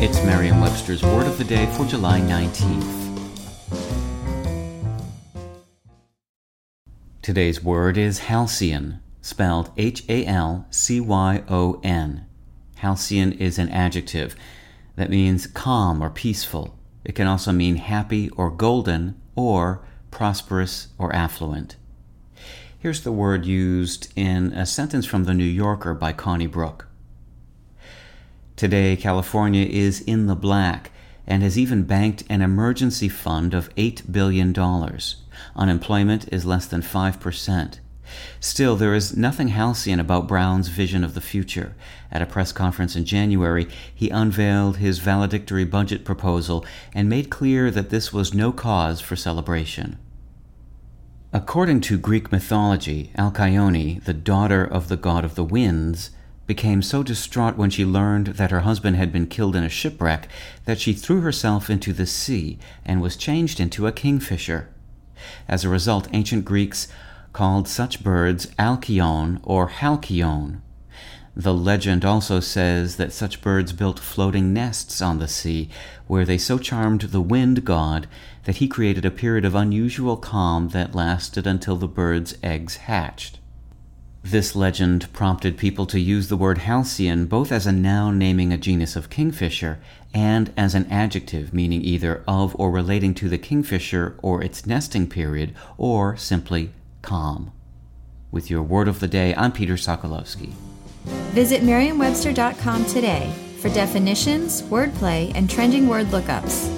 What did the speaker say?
It's Merriam Webster's Word of the Day for July 19th. Today's word is halcyon, spelled H A L C Y O N. Halcyon is an adjective that means calm or peaceful. It can also mean happy or golden or prosperous or affluent. Here's the word used in a sentence from The New Yorker by Connie Bruck. Today, California is in the black and has even banked an emergency fund of $8 billion. Unemployment is less than 5%. Still, there is nothing halcyon about Brown's vision of the future. At a press conference in January, he unveiled his valedictory budget proposal and made clear that this was no cause for celebration. According to Greek mythology, Alcyone, the daughter of the god of the winds, became so distraught when she learned that her husband had been killed in a shipwreck that she threw herself into the sea and was changed into a kingfisher. As a result, ancient Greeks called such birds Alcyon or Halcyon. The legend also says that such birds built floating nests on the sea, where they so charmed the wind god that he created a period of unusual calm that lasted until the birds' eggs hatched. This legend prompted people to use the word halcyon both as a noun naming a genus of kingfisher and as an adjective meaning either of or relating to the kingfisher or its nesting period or simply calm. With your word of the day, I'm Peter Sokolowski. Visit merriam-webster.com today for definitions, wordplay, and trending word lookups.